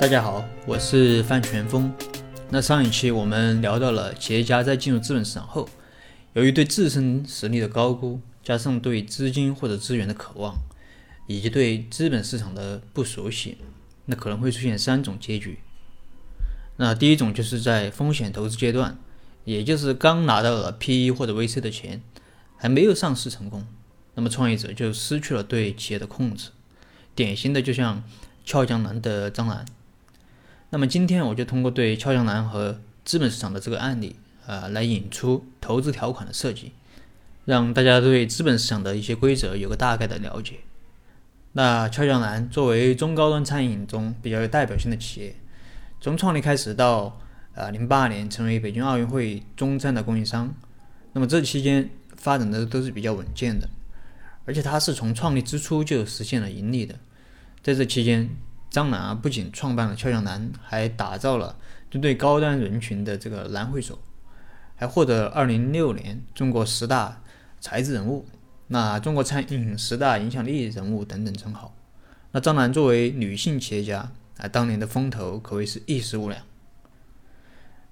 大家好，我是范全峰。那上一期我们聊到了企业家在进入资本市场后，由于对自身实力的高估，加上对资金或者资源的渴望，以及对资本市场的不熟悉，那可能会出现三种结局。那第一种就是在风险投资阶段，也就是刚拿到了 PE 或者 VC 的钱，还没有上市成功，那么创业者就失去了对企业的控制。典型的就像俏江南的张兰。那么今天我就通过对俏江南和资本市场的这个案例，啊，来引出投资条款的设计，让大家对资本市场的一些规则有个大概的了解。那俏江南作为中高端餐饮中比较有代表性的企业，从创立开始到呃零八年成为北京奥运会中餐的供应商，那么这期间发展的都是比较稳健的，而且它是从创立之初就实现了盈利的，在这期间。张楠啊，不仅创办了俏江南，还打造了针对高端人群的这个蓝会所，还获得二零零六年中国十大才子人物、那中国餐饮十大影响力人物等等称号。那张楠作为女性企业家啊，当年的风头可谓是一时无两。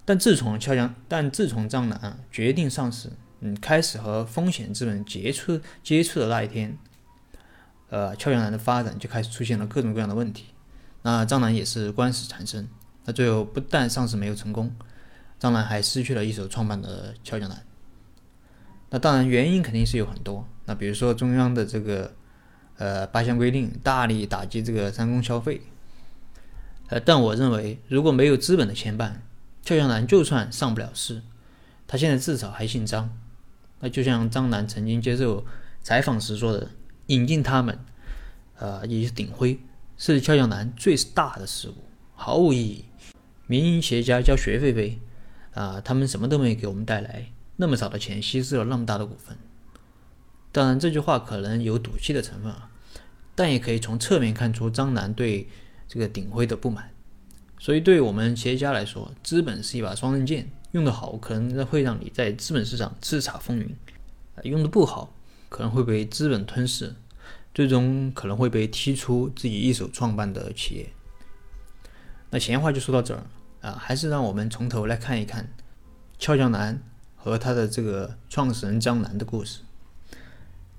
但自从俏江，但自从张楠决定上市，嗯，开始和风险资本接触接触的那一天，呃，俏江南的发展就开始出现了各种各样的问题。那张楠也是官司缠身，那最后不但上市没有成功，张楠还失去了一手创办的俏江南。那当然原因肯定是有很多，那比如说中央的这个呃八项规定大力打击这个三公消费，呃，但我认为如果没有资本的牵绊，俏江南就算上不了市，他现在至少还姓张。那就像张楠曾经接受采访时说的，引进他们，呃，也是鼎晖。是俏江南最大的失误，毫无意义。民营企业家交学费呗，啊，他们什么都没给我们带来，那么少的钱稀释了那么大的股份。当然，这句话可能有赌气的成分啊，但也可以从侧面看出张楠对这个鼎晖的不满。所以，对我们企业家来说，资本是一把双刃剑，用得好，可能会让你在资本市场叱咤风云；用的不好，可能会被资本吞噬。最终可能会被踢出自己一手创办的企业。那闲话就说到这儿啊，还是让我们从头来看一看俏江南和他的这个创始人张楠的故事。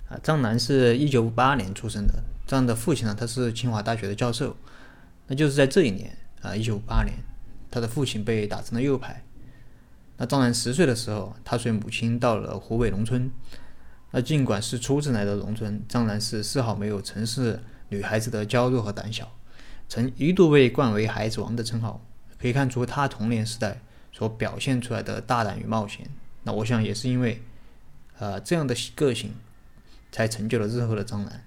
啊，张楠是一九五八年出生的，张的父亲呢，他是清华大学的教授。那就是在这一年啊，一九五八年，他的父亲被打成了右派。那张楠十岁的时候，他随母亲到了湖北农村。那尽管是初次来到农村，张楠是丝毫没有城市女孩子的娇弱和胆小，曾一度被冠为“孩子王”的称号。可以看出他童年时代所表现出来的大胆与冒险。那我想也是因为，呃，这样的个性，才成就了日后的张楠。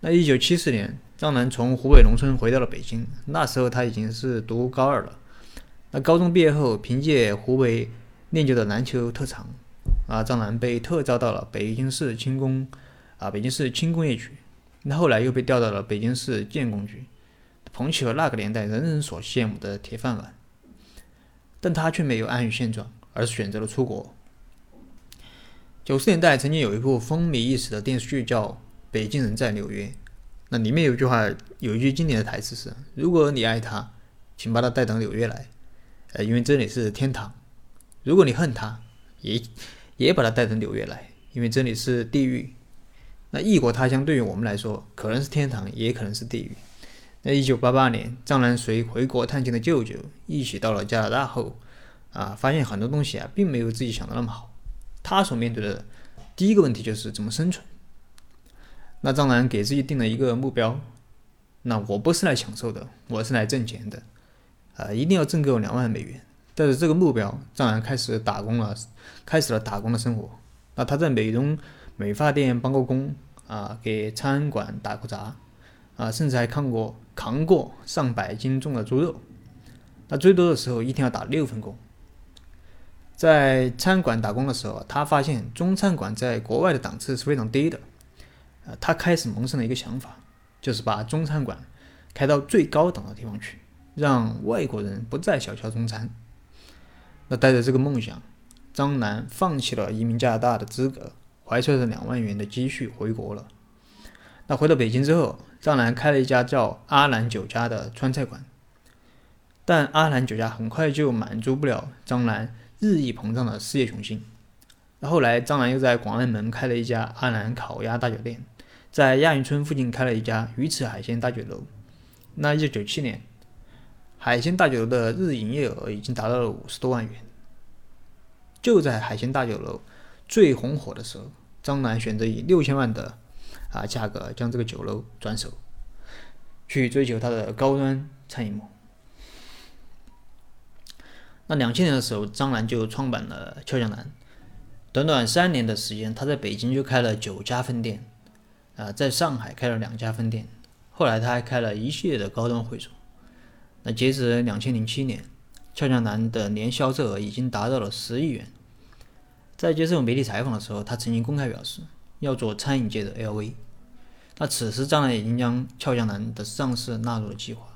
那一九七四年，张楠从湖北农村回到了北京，那时候他已经是读高二了。那高中毕业后，凭借湖北练就的篮球特长。啊，张楠被特招到了北京市轻工，啊，北京市轻工业局。那后来又被调到了北京市建工局，捧起了那个年代人人所羡慕的铁饭碗。但他却没有安于现状，而是选择了出国。九十年代曾经有一部风靡一时的电视剧叫《北京人在纽约》，那里面有句话，有一句经典的台词是：“如果你爱他，请把他带到纽约来，呃，因为这里是天堂；如果你恨他，也。”也把他带到纽约来，因为这里是地狱。那异国他乡对于我们来说，可能是天堂，也可能是地狱。那一九八八年，张楠随回国探亲的舅舅一起到了加拿大后，啊，发现很多东西啊，并没有自己想的那么好。他所面对的第一个问题就是怎么生存。那张楠给自己定了一个目标：那我不是来享受的，我是来挣钱的，啊，一定要挣够两万美元。带着这个目标，张兰开始打工了，开始了打工的生活。那他在美容美发店帮过工，啊，给餐馆打过杂，啊，甚至还看过扛过上百斤重的猪肉。那最多的时候一天要打六份工。在餐馆打工的时候，他发现中餐馆在国外的档次是非常低的，啊，他开始萌生了一个想法，就是把中餐馆开到最高档的地方去，让外国人不再小瞧中餐。那带着这个梦想，张楠放弃了移民加拿大的资格，怀揣着两万元的积蓄回国了。那回到北京之后，张楠开了一家叫阿兰酒家的川菜馆，但阿兰酒家很快就满足不了张兰日益膨胀的事业雄心。那后来，张兰又在广安门开了一家阿兰烤鸭大酒店，在亚运村附近开了一家鱼翅海鲜大酒楼。那一九九七年，海鲜大酒楼的日营业额已经达到了五十多万元。就在海鲜大酒楼最红火的时候，张楠选择以六千万的啊价格将这个酒楼转手，去追求他的高端餐饮梦。那两千年的时候，张楠就创办了俏江南。短短三年的时间，他在北京就开了九家分店，啊，在上海开了两家分店。后来他还开了一系列的高端会所。那截止两千零七年，俏江南的年销售额已经达到了十亿元。在接受媒体采访的时候，他曾经公开表示要做餐饮界的 LV。那此时张兰已经将俏江南的上市纳入了计划。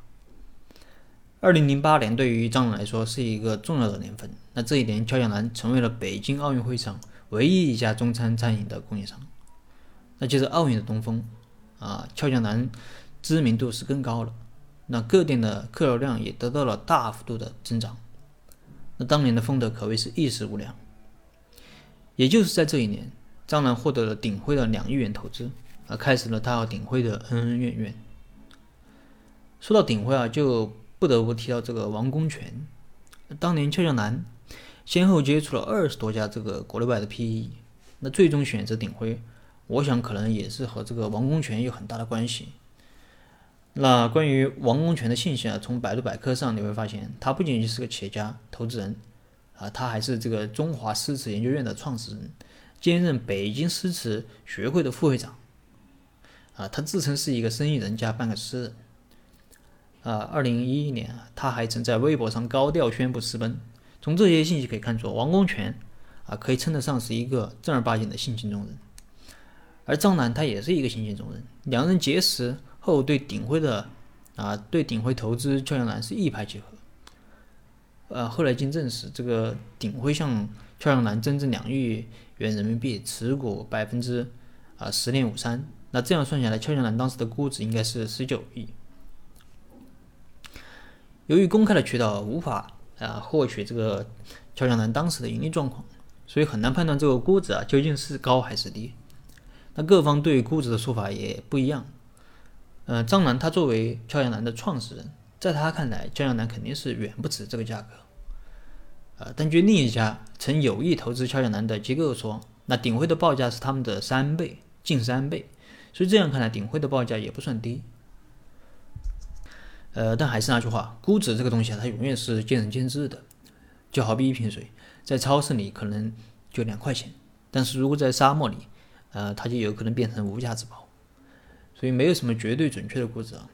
二零零八年对于张兰来说是一个重要的年份。那这一年，俏江南成为了北京奥运会上唯一一家中餐餐饮的供应商。那接着奥运的东风，啊，俏江南知名度是更高了。那各店的客流量也得到了大幅度的增长。那当年的风德可谓是一时无两。也就是在这一年，张兰获得了鼎晖的两亿元投资，而开始了他和鼎晖的恩恩怨怨。说到鼎晖啊，就。不得不提到这个王功权，当年俏江南先后接触了二十多家这个国内外的 PE，那最终选择鼎晖，我想可能也是和这个王功权有很大的关系。那关于王功权的信息啊，从百度百科上你会发现，他不仅仅是个企业家、投资人啊，他还是这个中华诗词研究院的创始人，兼任北京诗词学会的副会长。啊，他自称是一个生意人加半个诗人。啊，二零一一年，他还曾在微博上高调宣布私奔。从这些信息可以看出，王功权啊，可以称得上是一个正儿八经的性情中人。而张楠他也是一个性情中人。两人结识后，对鼎晖的啊，对鼎晖投资俏江南是一拍即合。呃，后来经证实，这个鼎晖向俏江南增资两亿元人民币，持股百分之啊十点五三。那这样算下来，俏江南当时的估值应该是十九亿。由于公开的渠道无法啊获取这个俏江南当时的盈利状况，所以很难判断这个估值啊究竟是高还是低。那各方对估值的说法也不一样。呃，张楠他作为俏江南的创始人，在他看来，俏江南肯定是远不止这个价格。呃，但据另一家曾有意投资俏江南的机构说，那鼎晖的报价是他们的三倍，近三倍。所以这样看来，鼎晖的报价也不算低。呃，但还是那句话，估值这个东西啊，它永远是见仁见智的。就好比一瓶水，在超市里可能就两块钱，但是如果在沙漠里，呃，它就有可能变成无价之宝。所以没有什么绝对准确的估值啊。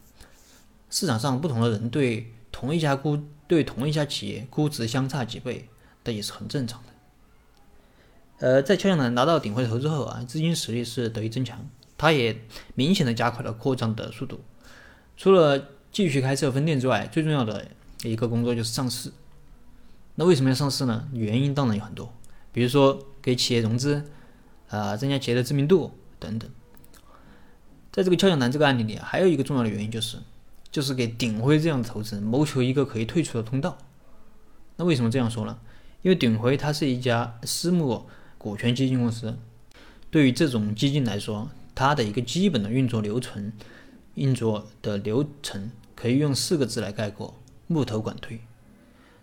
市场上不同的人对同一家估对同一家企业估值相差几倍，这也是很正常的。呃，在俏江南拿到顶回投资后啊，资金实力是得以增强，它也明显的加快了扩张的速度，除了。继续开设分店之外，最重要的一个工作就是上市。那为什么要上市呢？原因当然有很多，比如说给企业融资，啊，增加企业的知名度等等。在这个俏江南这个案例里，还有一个重要的原因就是，就是给鼎晖这样的投资人谋求一个可以退出的通道。那为什么这样说呢？因为鼎晖它是一家私募股权基金公司，对于这种基金来说，它的一个基本的运作流程、运作的流程。可以用四个字来概括：募投管退。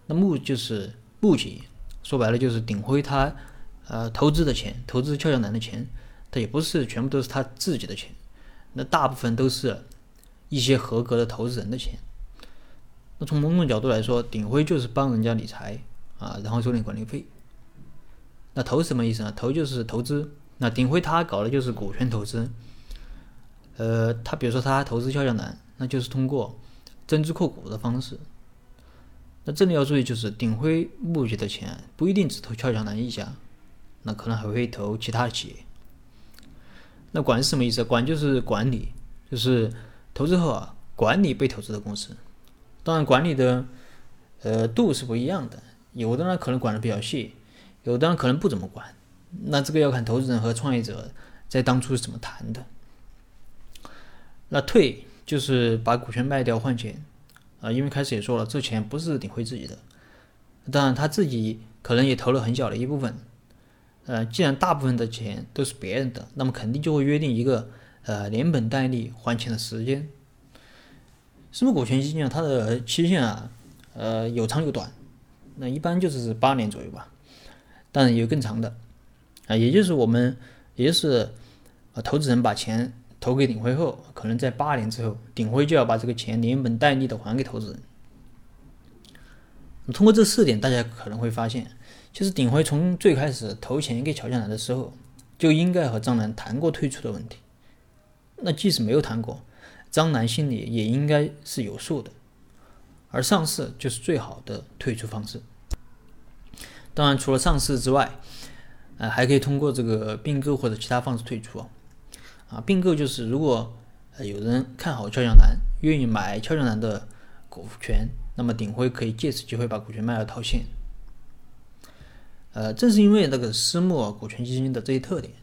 那募就是募集，说白了就是鼎晖他呃投资的钱，投资俏江南的钱，他也不是全部都是他自己的钱，那大部分都是一些合格的投资人的钱。那从某种角度来说，鼎晖就是帮人家理财啊，然后收点管理费。那投什么意思呢？投就是投资。那鼎辉他搞的就是股权投资。呃，他比如说他投资俏江南，那就是通过。增资扩股的方式，那这里要注意，就是鼎辉募集的钱不一定只投俏江南一家，那可能还会投其他的企业。那管是什么意思？管就是管理，就是投资后啊，管理被投资的公司。当然，管理的呃度是不一样的，有的呢可能管的比较细，有的呢可能不怎么管。那这个要看投资人和创业者在当初是怎么谈的。那退。就是把股权卖掉换钱，啊，因为开始也说了，这钱不是鼎晖自己的，当然他自己可能也投了很小的一部分。呃，既然大部分的钱都是别人的，那么肯定就会约定一个呃连本带利还钱的时间。私募股权基金啊，它的期限啊，呃有长有短，那一般就是八年左右吧，当然有更长的啊，也就是我们也就是啊投资人把钱。投给鼎晖后，可能在八年之后，鼎晖就要把这个钱连本带利的还给投资人。通过这四点，大家可能会发现，其实鼎辉从最开始投钱给乔江南的时候，就应该和张楠谈过退出的问题。那即使没有谈过，张楠心里也应该是有数的。而上市就是最好的退出方式。当然，除了上市之外，呃，还可以通过这个并购或者其他方式退出啊。并购就是如果呃有人看好俏江南，愿意买俏江南的股权，那么鼎辉可以借此机会把股权卖了套现。呃，正是因为那个私募股权基金的这一特点，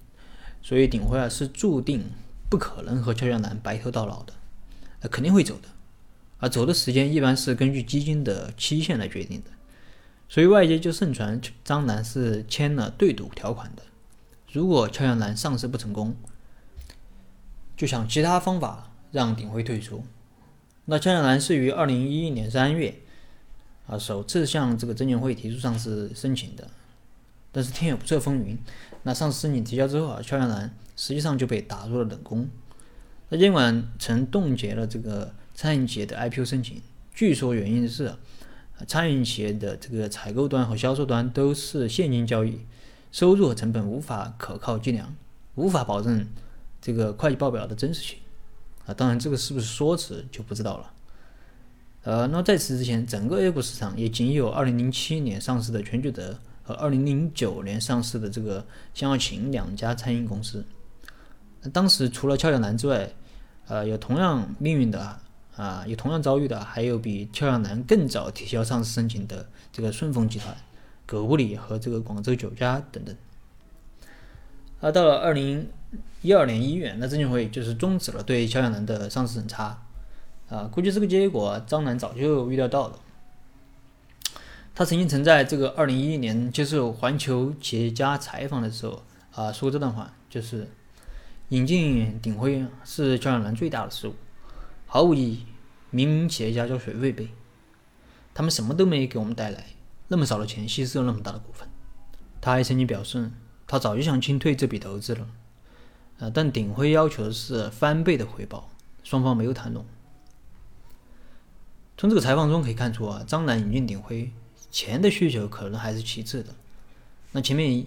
所以鼎晖啊是注定不可能和俏江南白头到老的，呃肯定会走的，而走的时间一般是根据基金的期限来决定的，所以外界就盛传张楠是签了对赌条款的，如果俏江南上市不成功。就想其他方法让鼎晖退出。那俏江南是于二零一一年三月啊首次向这个证监会提出上市申请的，但是天有不测风云，那上市申请提交之后啊，肖亚南实际上就被打入了冷宫。那监管曾冻结了这个餐饮企业的 IPO 申请，据说原因是餐饮企业的这个采购端和销售端都是现金交易，收入和成本无法可靠计量，无法保证。这个会计报表的真实性啊，当然这个是不是说辞就不知道了。呃，那在此之前，整个 A 股市场也仅有2007年上市的全聚德和2009年上市的这个香耀琴两家餐饮公司。当时除了俏江南之外，呃，有同样命运的啊，有同样遭遇的，还有比俏江南更早提交上市申请的这个顺丰集团、狗不理和这个广州酒家等等。啊到了20。一二年一月，那证监会就是终止了对俏江南的上市审查，啊，估计这个结果张楠早就预料到了。他曾经曾在这个二零一一年接受环球企业家采访的时候啊说过这段话，就是引进鼎晖是乔江南最大的失误，毫无意义。明明企业家交水费呗，他们什么都没给我们带来，那么少的钱稀释了那么大的股份。他还曾经表示，他早就想清退这笔投资了。呃，但鼎晖要求的是翻倍的回报，双方没有谈拢。从这个采访中可以看出啊，张楠引进鼎晖，钱的需求可能还是其次的。那前面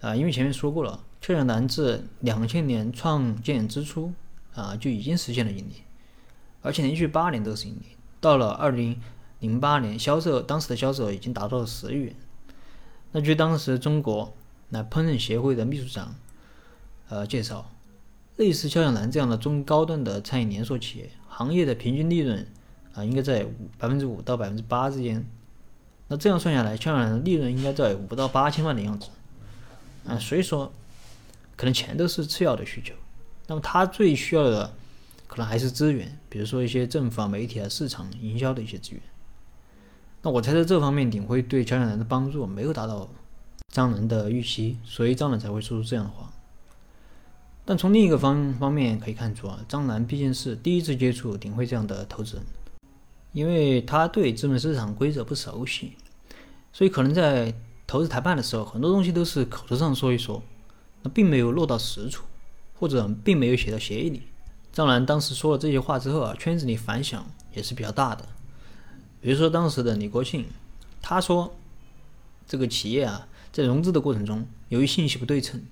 啊，因为前面说过了，俏江南自两千年创建之初啊，就已经实现了盈利，而且连续八年都是盈利。到了二零零八年，销售当时的销售额已经达到了十亿元。那据当时中国那烹饪协会的秘书长。呃，介绍类似俏江南这样的中高端的餐饮连锁企业，行业的平均利润啊，应该在百分之五到百分之八之间。这样算下来，俏江南的利润应该在五到八千万的样子啊。所以说，可能钱都是次要的需求。那么他最需要的，可能还是资源，比如说一些政府啊、媒体啊、市场营销的一些资源。那我猜测这方面鼎晖对俏江南的帮助没有达到张楠的预期，所以张楠才会说出这样的话。但从另一个方方面可以看出啊，张楠毕竟是第一次接触鼎晖这样的投资人，因为他对资本市场规则不熟悉，所以可能在投资谈判的时候，很多东西都是口头上说一说，那并没有落到实处，或者并没有写到协议里。张兰当时说了这些话之后啊，圈子里反响也是比较大的。比如说当时的李国庆，他说这个企业啊，在融资的过程中，由于信息不对称。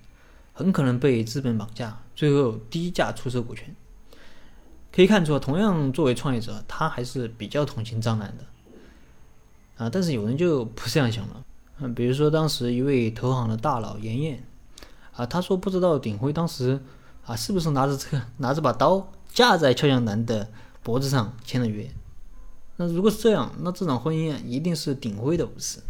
很可能被资本绑架，最后低价出售股权。可以看出，同样作为创业者，他还是比较同情张兰的啊。但是有人就不这样想了，嗯，比如说当时一位投行的大佬严燕啊，他说不知道鼎辉当时啊是不是拿着这个拿着把刀架在俏江南的脖子上签了约。那如果是这样，那这场婚姻一定是鼎辉的无私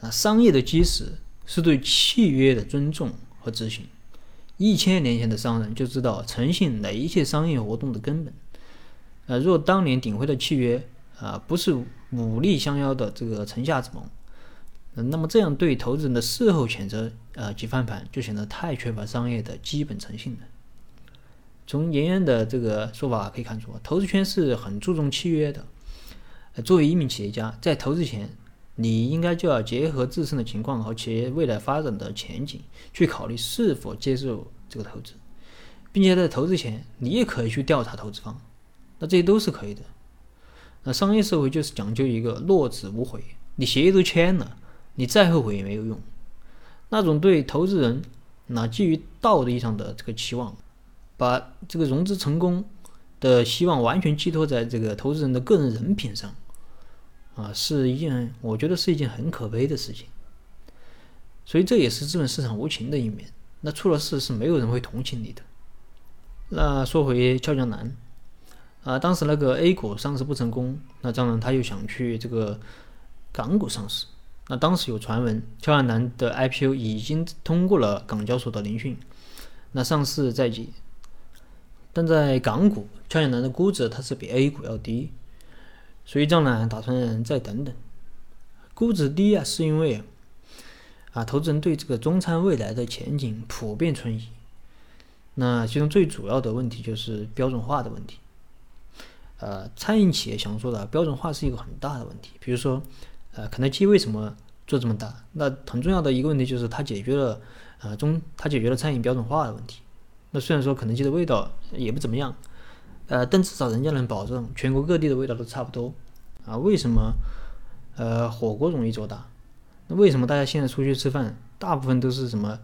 啊。商业的基石是对契约的尊重。和执行，一千年前的商人就知道诚信乃一切商业活动的根本。呃，若当年鼎辉的契约啊，不是武力相邀的这个城下之盟。嗯那么这样对投资人的事后谴责，呃及翻盘，就显得太缺乏商业的基本诚信了。从严严的这个说法可以看出，投资圈是很注重契约的。作为一名企业家，在投资前，你应该就要结合自身的情况和企业未来发展的前景，去考虑是否接受这个投资，并且在投资前，你也可以去调查投资方，那这些都是可以的。那商业社会就是讲究一个落子无悔，你协议都签了。你再后悔也没有用，那种对投资人那基于道德意义上的这个期望，把这个融资成功的希望完全寄托在这个投资人的个人人品上，啊，是一件我觉得是一件很可悲的事情。所以这也是资本市场无情的一面。那出了事是没有人会同情你的。那说回俏江南，啊，当时那个 A 股上市不成功，那张然他又想去这个港股上市。那当时有传闻，俏江南的 IPO 已经通过了港交所的聆讯，那上市在即。但在港股，俏江南的估值它是比 A 股要低，所以张楠打算再等等。估值低啊，是因为啊，投资人对这个中餐未来的前景普遍存疑。那其中最主要的问题就是标准化的问题。呃，餐饮企业想说的标准化是一个很大的问题，比如说。呃，肯德基为什么做这么大？那很重要的一个问题就是它解决了，呃中它解决了餐饮标准化的问题。那虽然说肯德基的味道也不怎么样，呃，但至少人家能保证全国各地的味道都差不多。啊，为什么呃火锅容易做大？那为什么大家现在出去吃饭，大部分都是什么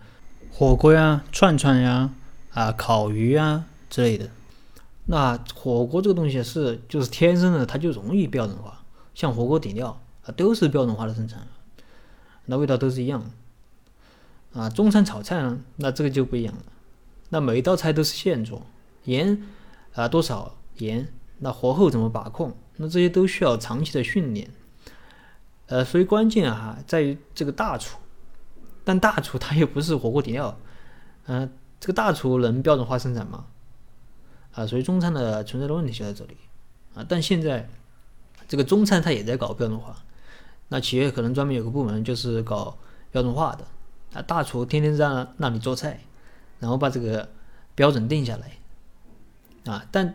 火锅呀、串串呀、啊烤鱼啊之类的？那火锅这个东西是就是天生的，它就容易标准化，像火锅底料。啊，都是标准化的生产，那味道都是一样的。啊，中餐炒菜呢，那这个就不一样了。那每一道菜都是现做，盐啊多少盐，那火候怎么把控，那这些都需要长期的训练。呃，所以关键啊在于这个大厨，但大厨他又不是火锅底料，嗯，这个大厨能标准化生产吗？啊，所以中餐的存在的问题就在这里。啊，但现在这个中餐它也在搞标准化。那企业可能专门有个部门就是搞标准化的，啊，大厨天天在那里做菜，然后把这个标准定下来，啊，但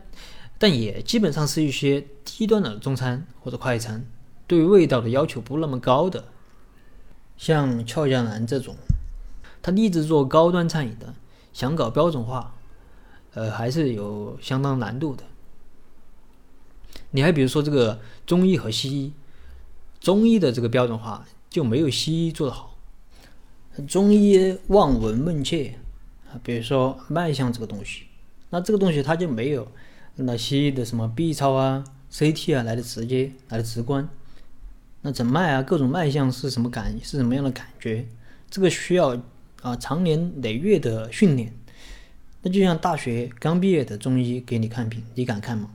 但也基本上是一些低端的中餐或者快餐，对味道的要求不那么高的，像俏江南这种，他立志做高端餐饮的，想搞标准化，呃，还是有相当难度的。你还比如说这个中医和西医。中医的这个标准化就没有西医做得好。中医望闻问切啊，比如说脉象这个东西，那这个东西它就没有那西医的什么 B 超啊、CT 啊来的直接、来的直观。那诊脉啊，各种脉象是什么感是什么样的感觉？这个需要啊长年累月的训练。那就像大学刚毕业的中医给你看病，你敢看吗？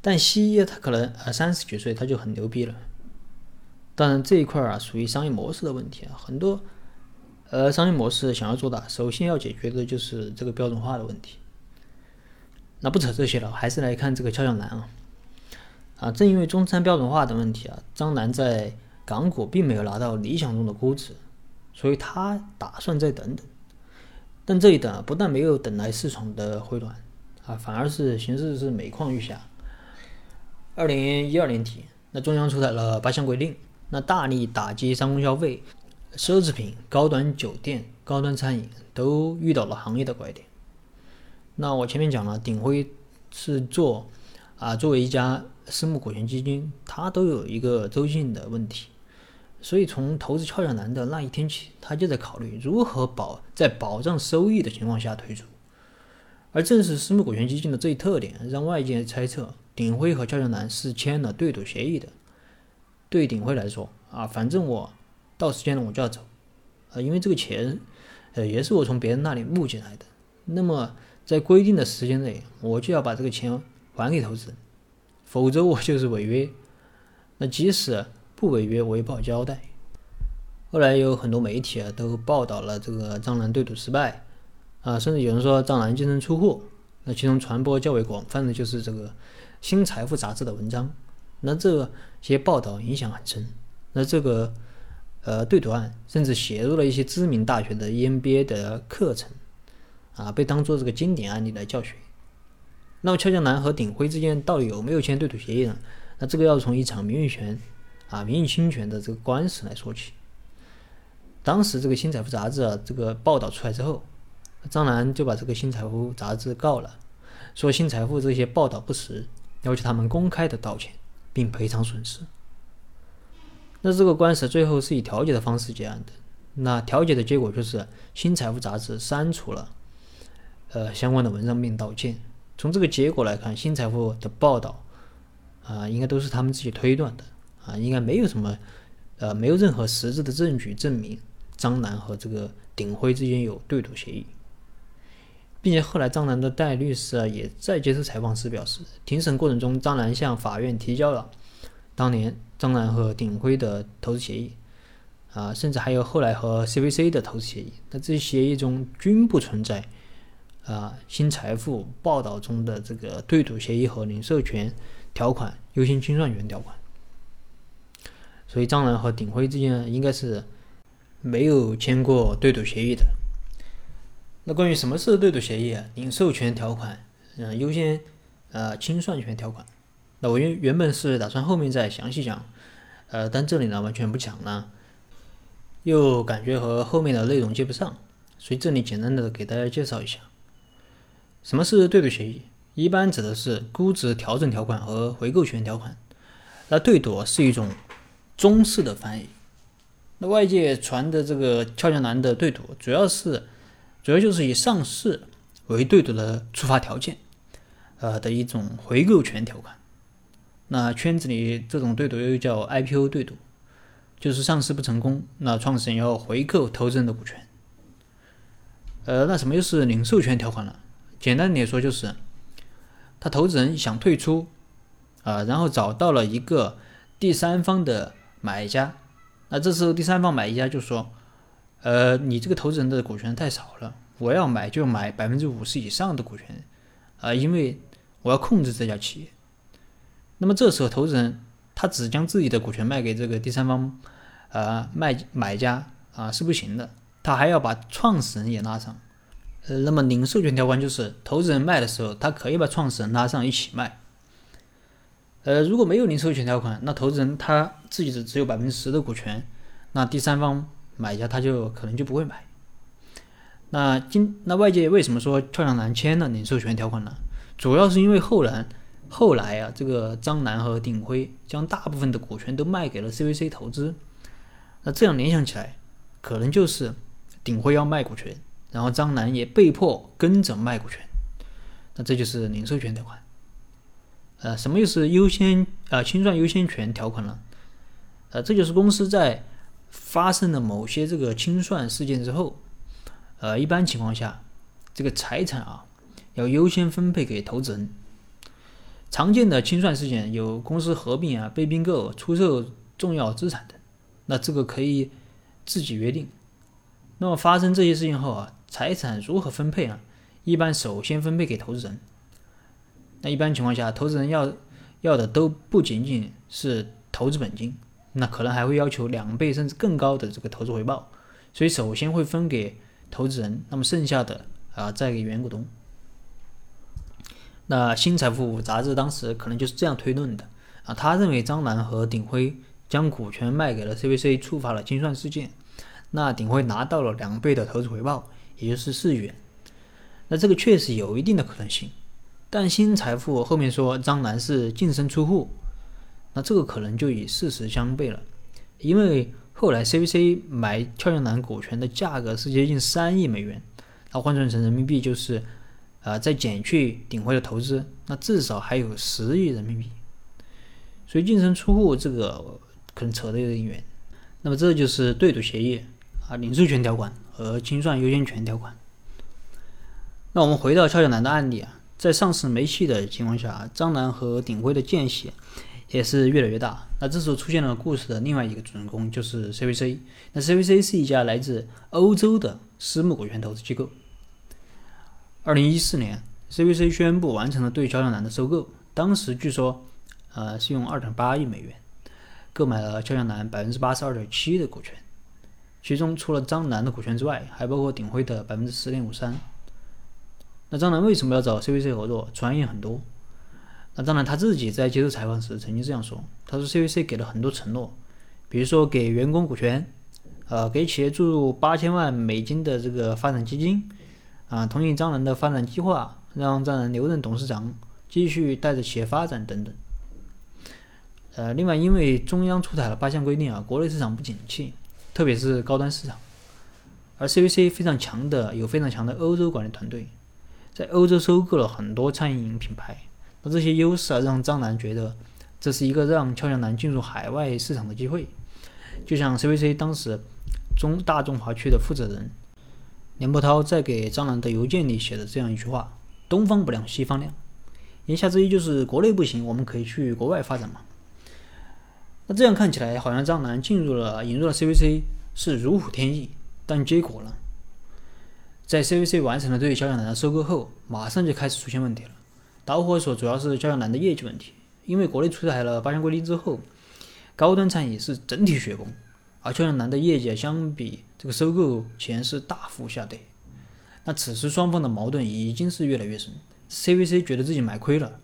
但西医他可能呃三十几岁他就很牛逼了。当然这一块啊，属于商业模式的问题啊，很多，呃，商业模式想要做大，首先要解决的就是这个标准化的问题。那不扯这些了，还是来看这个俏江南啊，啊，正因为中餐标准化的问题啊，张楠在港股并没有拿到理想中的估值，所以他打算再等等。但这一等啊不但没有等来市场的回暖啊，反而是形势是每况愈下。二零一二年底，那中央出台了八项规定。那大力打击三公消费，奢侈品、高端酒店、高端餐饮都遇到了行业的拐点。那我前面讲了，鼎晖是做啊，作为一家私募股权基金，它都有一个周期性的问题。所以从投资俏江南的那一天起，他就在考虑如何保在保障收益的情况下退出。而正是私募股权基金的这一特点，让外界猜测鼎晖和俏江南是签了对赌协议的。对鼎晖来说啊，反正我到时间了我就要走，啊，因为这个钱，呃，也是我从别人那里募进来的。那么在规定的时间内，我就要把这个钱还给投资人，否则我就是违约。那即使不违约，我也不好交代。后来有很多媒体啊都报道了这个张兰对赌失败，啊，甚至有人说张兰净身出户。那其中传播较为广泛的就是这个《新财富》杂志的文章。那这些报道影响很深。那这个呃对赌案甚至写入了一些知名大学的 EMBA 的课程，啊，被当做这个经典案例来教学。那么俏江南和鼎晖之间到底有没有签对赌协议呢？那这个要从一场名誉权啊、名誉侵权的这个官司来说起。当时这个新财富杂志啊，这个报道出来之后，张楠就把这个新财富杂志告了，说新财富这些报道不实，要求他们公开的道歉并赔偿损失。那这个官司最后是以调解的方式结案的。那调解的结果就是新财富杂志删除了呃相关的文章并道歉。从这个结果来看，新财富的报道啊，应该都是他们自己推断的啊，应该没有什么呃没有任何实质的证据证明。张楠和这个鼎晖之间有对赌协议，并且后来张楠的代律师啊也在接受采访时表示，庭审过程中张楠向法院提交了当年张楠和鼎晖的投资协议，啊，甚至还有后来和 CVC 的投资协议，那这些协议中均不存在啊新财富报道中的这个对赌协议和零授权条款、优先清算权条款，所以张兰和鼎晖之间应该是。没有签过对赌协议的。那关于什么是对赌协议啊？领授权条款，嗯，优先呃清算权条款。那我原原本是打算后面再详细讲，呃，但这里呢完全不讲了，又感觉和后面的内容接不上，所以这里简单的给大家介绍一下，什么是对赌协议？一般指的是估值调整条款和回购权条款。那对赌是一种中式的翻译。那外界传的这个俏江南的对赌，主要是主要就是以上市为对赌的触发条件，呃的一种回购权条款。那圈子里这种对赌又叫 IPO 对赌，就是上市不成功，那创始人要回购投资人的股权。呃，那什么又是领授权条款呢？简单点说就是，他投资人想退出，啊，然后找到了一个第三方的买家。那这时候第三方买家就说：“呃，你这个投资人的股权太少了，我要买就买百分之五十以上的股权，啊，因为我要控制这家企业。”那么这时候投资人他只将自己的股权卖给这个第三方，呃，卖买家啊是不行的，他还要把创始人也拉上。呃，那么零授权条款就是投资人卖的时候，他可以把创始人拉上一起卖。呃，如果没有零授权条款，那投资人他自己只只有百分之十的股权，那第三方买家他就可能就不会买。那今那外界为什么说俏江南签了领授权条款呢？主要是因为后来后来啊，这个张楠和鼎晖将大部分的股权都卖给了 CVC 投资，那这样联想起来，可能就是鼎晖要卖股权，然后张楠也被迫跟着卖股权，那这就是零授权条款。呃，什么又是优先呃清算优先权条款呢？呃，这就是公司在发生了某些这个清算事件之后，呃，一般情况下，这个财产啊要优先分配给投资人。常见的清算事件有公司合并啊、被并购、出售重要资产等，那这个可以自己约定。那么发生这些事情后啊，财产如何分配呢？一般首先分配给投资人。那一般情况下，投资人要要的都不仅仅是投资本金，那可能还会要求两倍甚至更高的这个投资回报，所以首先会分给投资人，那么剩下的啊再给原股东。那新财富杂志当时可能就是这样推论的啊，他认为张楠和鼎晖将股权卖给了 CVC，触发了清算事件，那鼎晖拿到了两倍的投资回报，也就是四元，那这个确实有一定的可能性。但新财富后面说张楠是净身出户，那这个可能就与事实相悖了，因为后来 CVC 买俏江南股权的价格是接近三亿美元，那换算成人民币就是，呃，再减去鼎晖的投资，那至少还有十亿人民币，所以净身出户这个可能扯得有点远。那么这就是对赌协议啊，领授权条款和清算优先权条款。那我们回到俏江南的案例啊。在上市没戏的情况下，张楠和鼎晖的间隙也是越来越大。那这时候出现了故事的另外一个主人公，就是 CVC。那 CVC 是一家来自欧洲的私募股权投资机构。二零一四年，CVC 宣布完成了对乔江南的收购。当时据说，呃，是用二点八亿美元购买了肖像南百分之八十二点七的股权，其中除了张楠的股权之外，还包括鼎晖的百分之十点五三。那张楠为什么要找 CVC 合作？传言很多。那当然，他自己在接受采访时曾经这样说：“他说 CVC 给了很多承诺，比如说给员工股权，呃，给企业注入八千万美金的这个发展基金，啊，同意张楠的发展计划，让张楠留任董事长，继续带着企业发展等等。呃，另外，因为中央出台了八项规定啊，国内市场不景气，特别是高端市场，而 CVC 非常强的有非常强的欧洲管理团队，在欧洲收购了很多餐饮品牌。”那这些优势啊，让张楠觉得这是一个让俏江南进入海外市场的机会。就像 CVC 当时中大中华区的负责人梁波涛在给张楠的邮件里写的这样一句话：“东方不亮西方亮。”言下之意就是国内不行，我们可以去国外发展嘛。那这样看起来，好像张楠进入了引入了 CVC 是如虎添翼，但结果呢，在 CVC 完成了对俏江南的收购后，马上就开始出现问题了。导火索主要是肖像南的业绩问题，因为国内出台了八项规定之后，高端餐饮是整体雪崩，而肖像南的业绩相比这个收购前是大幅下跌。那此时双方的矛盾已经是越来越深，CVC 觉得自己买亏了，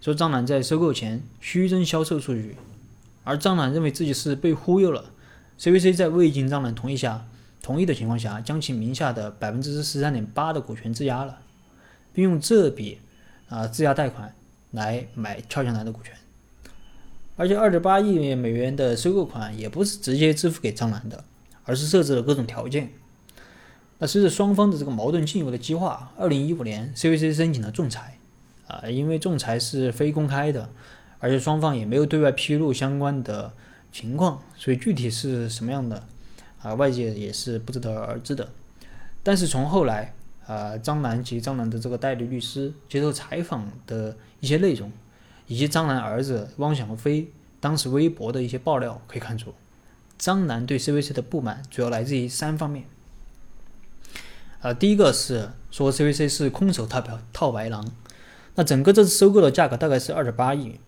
说张楠在收购前虚增销售数据，而张楠认为自己是被忽悠了。CVC 在未经张楠同意下，同意的情况下，将其名下的百分之十三点八的股权质押了，并用这笔。啊，质押贷款来买俏江南的股权，而且二点八亿美元的收购款也不是直接支付给张兰的，而是设置了各种条件。那随着双方的这个矛盾进一步的激化，二零一五年 CVC 申请了仲裁，啊，因为仲裁是非公开的，而且双方也没有对外披露相关的情况，所以具体是什么样的，啊，外界也是不知得而知的。但是从后来。呃，张楠及张楠的这个代理律师接受采访的一些内容，以及张楠儿子汪小菲当时微博的一些爆料，可以看出，张楠对 CVC 的不满主要来自于三方面。呃，第一个是说 CVC 是空手套白套白狼，那整个这次收购的价格大概是二点八亿，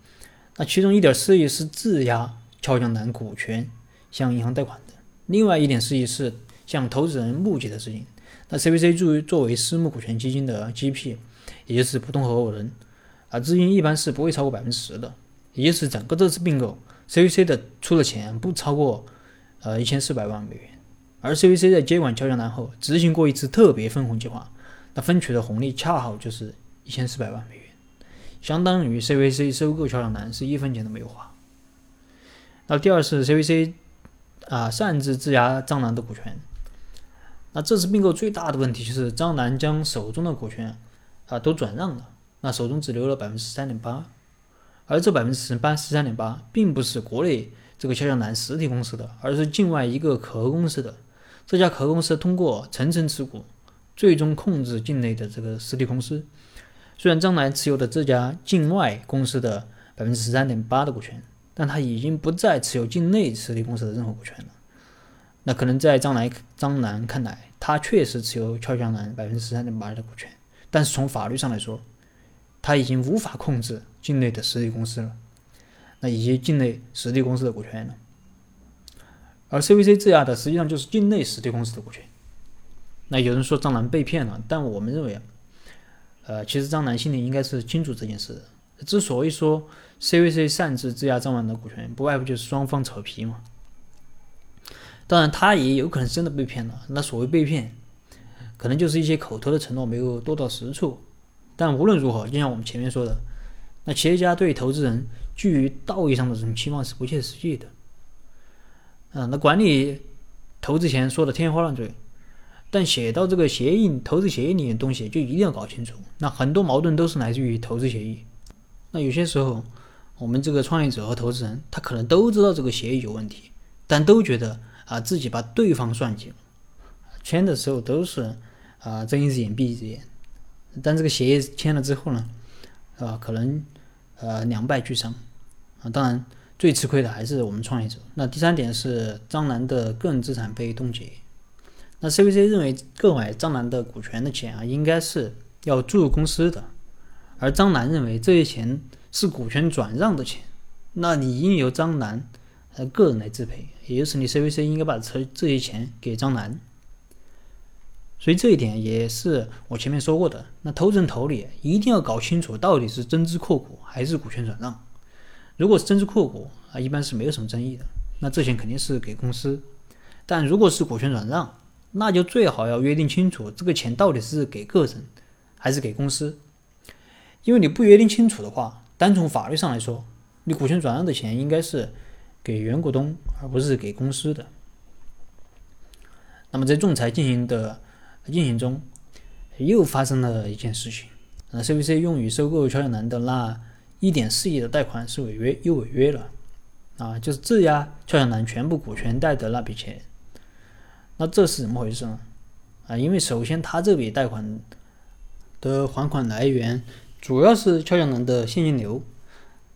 那其中一点四亿是质押俏江南股权向银行贷款，另外一点四亿是向投资人募集的资金。那 CVC 作为作为私募股权基金的 GP，也就是普通合伙人，啊，资金一般是不会超过百分之十的，也就是整个这次并购，CVC 的出的钱不超过呃一千四百万美元，而 CVC 在接管俏江南后，执行过一次特别分红计划，那分取的红利恰好就是一千四百万美元，相当于 CVC 收购俏江南是一分钱都没有花。那第二是 CVC 啊擅自质押张楠的股权。那这次并购最大的问题就是张楠将手中的股权啊都转让了，那手中只留了百分之十三点八，而这百分之十八十三点八并不是国内这个肖像南实体公司的，而是境外一个壳公司的。这家壳公司通过层层持股，最终控制境内的这个实体公司。虽然张楠持有的这家境外公司的百分之十三点八的股权，但他已经不再持有境内实体公司的任何股权了。那可能在张楠张楠看来，他确实持有俏江南百分之十三点八的股权，但是从法律上来说，他已经无法控制境内的实体公司了，那以及境内实体公司的股权了。而 CVC 质押的实际上就是境内实体公司的股权。那有人说张楠被骗了，但我们认为啊，呃，其实张楠心里应该是清楚这件事的。之所以说 CVC 擅自质押张楠的股权，不外乎就是双方扯皮嘛。当然，他也有可能真的被骗了。那所谓被骗，可能就是一些口头的承诺没有落到实处。但无论如何，就像我们前面说的，那企业家对投资人基于道义上的这种期望是不切实际的。啊，那管理投资前说的天花乱坠，但写到这个协议、投资协议里的东西就一定要搞清楚。那很多矛盾都是来自于投资协议。那有些时候，我们这个创业者和投资人，他可能都知道这个协议有问题，但都觉得。啊，自己把对方算计了，签的时候都是啊睁一只眼闭一只眼，但这个协议签了之后呢，啊可能呃两败俱伤啊，当然最吃亏的还是我们创业者。那第三点是张楠的个人资产被冻结，那 CVC 认为购买张楠的股权的钱啊应该是要注入公司的，而张楠认为这些钱是股权转让的钱，那你应由张楠呃个人来支配，也就是你 CVC 应该把这这些钱给张楠。所以这一点也是我前面说过的，那投资人投里一定要搞清楚到底是增资扩股还是股权转让。如果是增资扩股啊，一般是没有什么争议的，那这钱肯定是给公司。但如果是股权转让，那就最好要约定清楚这个钱到底是给个人还是给公司，因为你不约定清楚的话，单从法律上来说，你股权转让的钱应该是给原股东而不是给公司的。那么在仲裁进行的。进行中，又发生了一件事情。呃，CVC 用于收购乔江南的那一点四亿的贷款是违约，又违约了。啊，就是质押乔江南全部股权贷的那笔钱。那这是怎么回事呢？啊，因为首先他这笔贷款的还款来源主要是乔江南的现金流。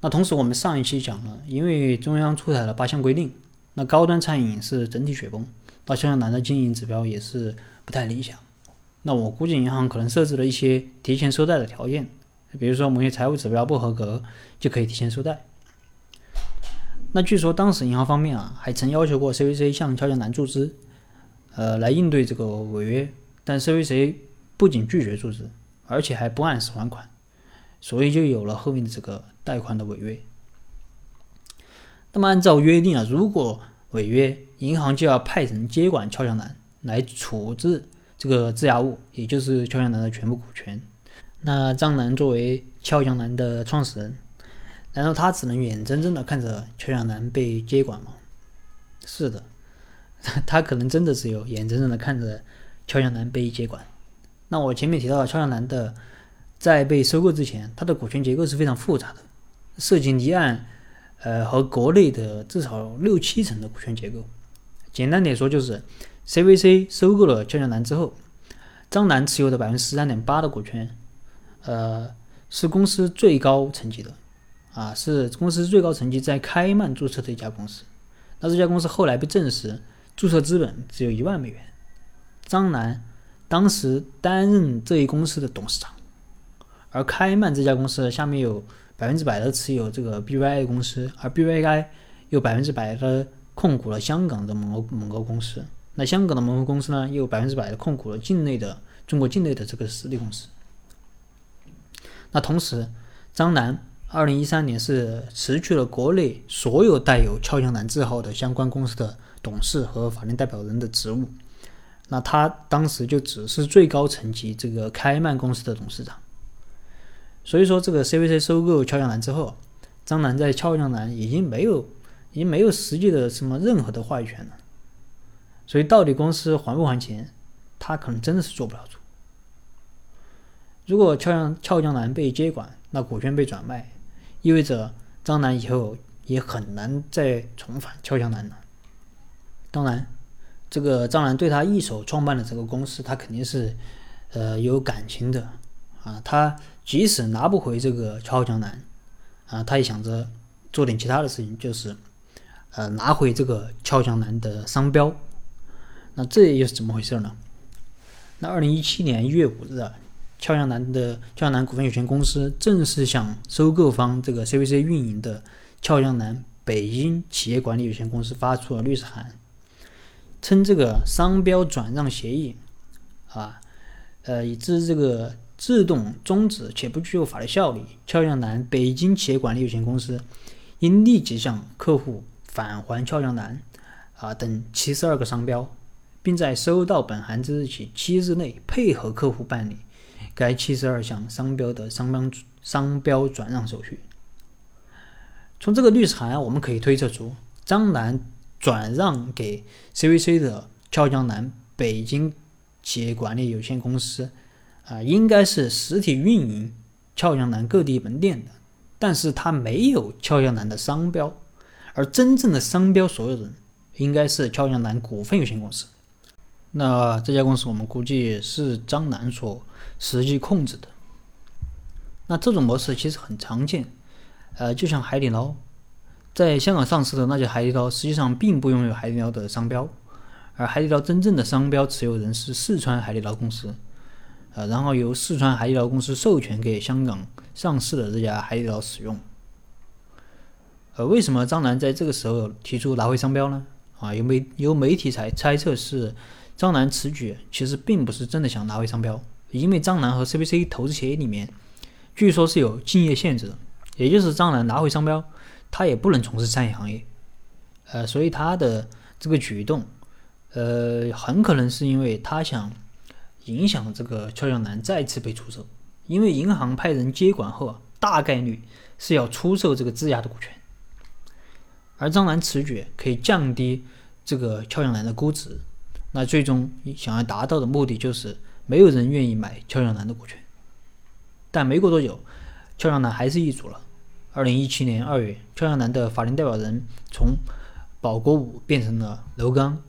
那同时我们上一期讲了，因为中央出台了八项规定，那高端餐饮是整体雪崩，那乔江南的经营指标也是。不太理想，那我估计银行可能设置了一些提前收贷的条件，比如说某些财务指标不合格就可以提前收贷。那据说当时银行方面啊还曾要求过 CVC 向乔江南注资，呃来应对这个违约，但 CVC 不仅拒绝注资，而且还不按时还款，所以就有了后面的这个贷款的违约。那么按照约定啊，如果违约，银行就要派人接管俏江南。来处置这个质押物，也就是俏江南的全部股权。那张楠作为俏江南的创始人，难道他只能眼睁睁的看着俏江南被接管吗？是的，他可能真的只有眼睁睁的看着俏江南被接管。那我前面提到俏江南的，在被收购之前，它的股权结构是非常复杂的，涉及离岸呃和国内的至少六七成的股权结构。简单点说就是。CVC 收购了俏江南之后，张楠持有的百分之十三点八的股权，呃，是公司最高层级的，啊，是公司最高层级在开曼注册的一家公司。那这家公司后来被证实注册资本只有一万美元。张楠当时担任这一公司的董事长，而开曼这家公司下面有百分之百的持有这个 BVI 公司，而 BVI 有百分之百的控股了香港的某某个公司。那香港的某个公司呢，又百分之百的控股了境内的中国境内的这个实力公司。那同时，张楠二零一三年是辞去了国内所有带有“俏江南”字号的相关公司的董事和法定代表人的职务。那他当时就只是最高层级这个开曼公司的董事长。所以说，这个 CVC 收购“俏江南”之后，张楠在“俏江南”已经没有，已经没有实际的什么任何的话语权了。所以，到底公司还不还钱，他可能真的是做不了主。如果俏江俏江南被接管，那股权被转卖，意味着张楠以后也很难再重返俏江南了。当然，这个张楠对他一手创办的这个公司，他肯定是呃有感情的啊。他即使拿不回这个俏江南啊，他也想着做点其他的事情，就是呃拿回这个俏江南的商标。那这又是怎么回事呢？那二零一七年一月五日啊，俏江南的俏江南股份有限公司正式向收购方这个 CVC 运营的俏江南北京企业管理有限公司发出了律师函，称这个商标转让协议啊，呃，以致这个自动终止且不具有法律效力。俏江南北京企业管理有限公司应立即向客户返还俏江南啊等七十二个商标。并在收到本函之日起七日内配合客户办理该七十二项商标的商标商标转让手续。从这个律师函，我们可以推测出，张楠转让给 CVC 的俏江南北京企业管理有限公司，啊，应该是实体运营俏江南各地门店的，但是他没有俏江南的商标，而真正的商标所有人应该是俏江南股份有限公司。那这家公司我们估计是张楠所实际控制的。那这种模式其实很常见，呃，就像海底捞，在香港上市的那家海底捞，实际上并不拥有海底捞的商标，而海底捞真正的商标持有人是四川海底捞公司，呃，然后由四川海底捞公司授权给香港上市的这家海底捞使用。呃，为什么张楠在这个时候提出拿回商标呢？啊，有媒有媒体猜猜测是张楠此举其实并不是真的想拿回商标，因为张楠和 CBC 投资协议里面据说是有竞业限制的，也就是张楠拿回商标，他也不能从事餐饮行业，呃，所以他的这个举动，呃，很可能是因为他想影响这个俏江南再次被出售，因为银行派人接管后啊，大概率是要出售这个质押的股权。而张楠此举可以降低这个俏江南的估值，那最终想要达到的目的就是没有人愿意买俏江南的股权。但没过多久，俏江南还是易主了。二零一七年二月，俏江南的法定代表人从保国武变成了楼刚。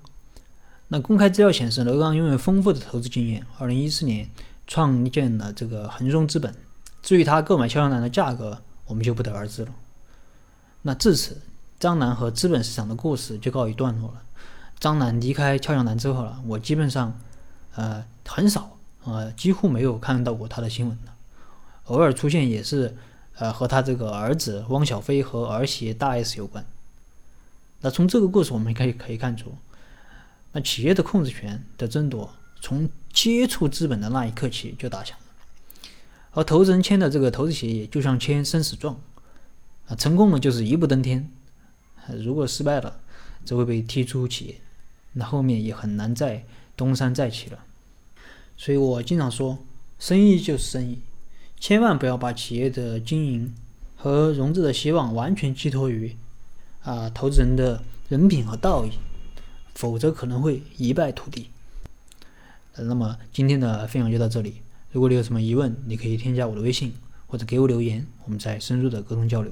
那公开资料显示，楼刚拥有丰富的投资经验，二零一四年创建了这个恒松资本。至于他购买俏江南的价格，我们就不得而知了。那至此。张楠和资本市场的故事就告一段落了。张楠离开俏江南之后了，我基本上，呃，很少，呃，几乎没有看到过他的新闻了。偶尔出现也是，呃，和他这个儿子汪小菲和儿媳大 S 有关。那从这个故事我们可以可以看出，那企业的控制权的争夺从接触资本的那一刻起就打响了。而投资人签的这个投资协议就像签生死状，啊，成功了就是一步登天。如果失败了，则会被踢出企业，那后面也很难再东山再起了。所以我经常说，生意就是生意，千万不要把企业的经营和融资的希望完全寄托于啊投资人的人品和道义，否则可能会一败涂地。那么今天的分享就到这里，如果你有什么疑问，你可以添加我的微信或者给我留言，我们再深入的沟通交流。